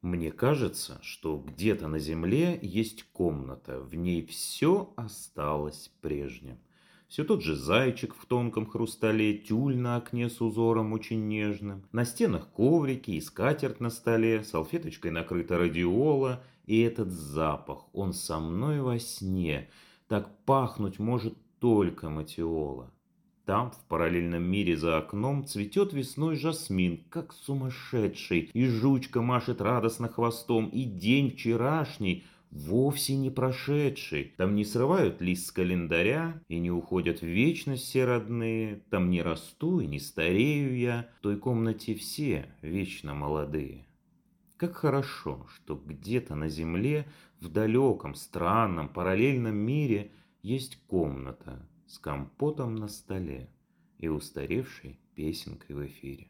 Мне кажется, что где-то на земле есть комната, в ней все осталось прежним. Все тот же зайчик в тонком хрустале, тюль на окне с узором очень нежным, на стенах коврики и скатерть на столе, салфеточкой накрыта радиола, и этот запах, он со мной во сне, так пахнуть может только матиола. Там, в параллельном мире за окном, цветет весной жасмин, как сумасшедший, и жучка машет радостно хвостом, и день вчерашний вовсе не прошедший. Там не срывают лист с календаря и не уходят в вечность все родные. Там не расту и не старею я, в той комнате все вечно молодые. Как хорошо, что где-то на земле, в далеком, странном, параллельном мире есть комната, с компотом на столе и устаревшей песенкой в эфире.